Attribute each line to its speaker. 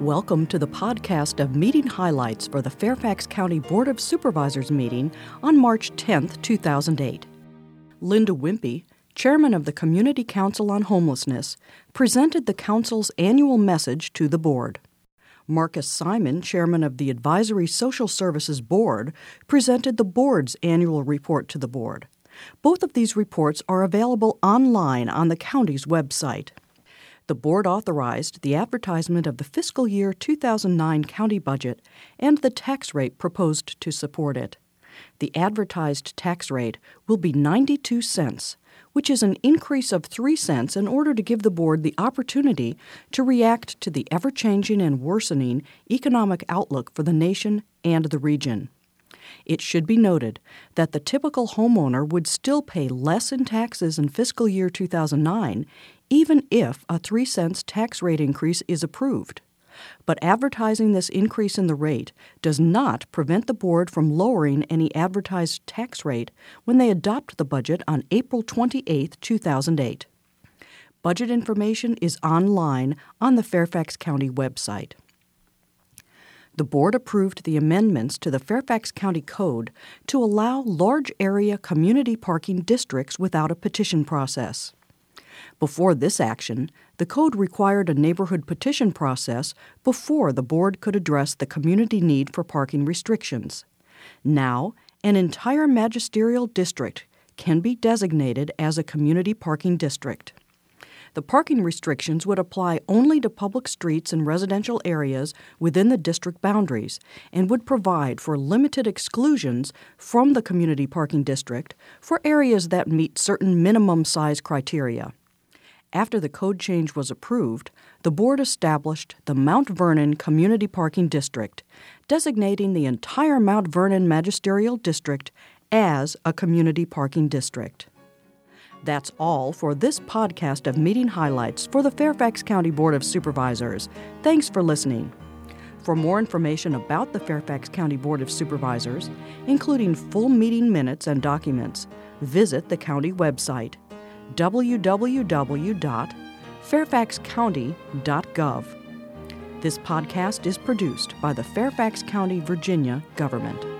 Speaker 1: Welcome to the podcast of meeting highlights for the Fairfax County Board of Supervisors meeting on March 10, 2008. Linda Wimpy, chairman of the Community Council on Homelessness, presented the council's annual message to the board. Marcus Simon, chairman of the Advisory Social Services Board, presented the board's annual report to the board. Both of these reports are available online on the county's website. The board authorized the advertisement of the fiscal year 2009 county budget and the tax rate proposed to support it. The advertised tax rate will be 92 cents, which is an increase of 3 cents in order to give the board the opportunity to react to the ever changing and worsening economic outlook for the nation and the region. It should be noted that the typical homeowner would still pay less in taxes in fiscal year 2009 even if a 3 cents tax rate increase is approved. But advertising this increase in the rate does not prevent the board from lowering any advertised tax rate when they adopt the budget on April 28, 2008. Budget information is online on the Fairfax County website. The board approved the amendments to the Fairfax County Code to allow large area community parking districts without a petition process. Before this action, the code required a neighborhood petition process before the board could address the community need for parking restrictions. Now, an entire magisterial district can be designated as a community parking district. The parking restrictions would apply only to public streets and residential areas within the district boundaries and would provide for limited exclusions from the community parking district for areas that meet certain minimum size criteria. After the code change was approved, the board established the Mount Vernon Community Parking District, designating the entire Mount Vernon Magisterial District as a community parking district. That's all for this podcast of meeting highlights for the Fairfax County Board of Supervisors. Thanks for listening. For more information about the Fairfax County Board of Supervisors, including full meeting minutes and documents, visit the county website www.fairfaxcounty.gov. This podcast is produced by the Fairfax County, Virginia government.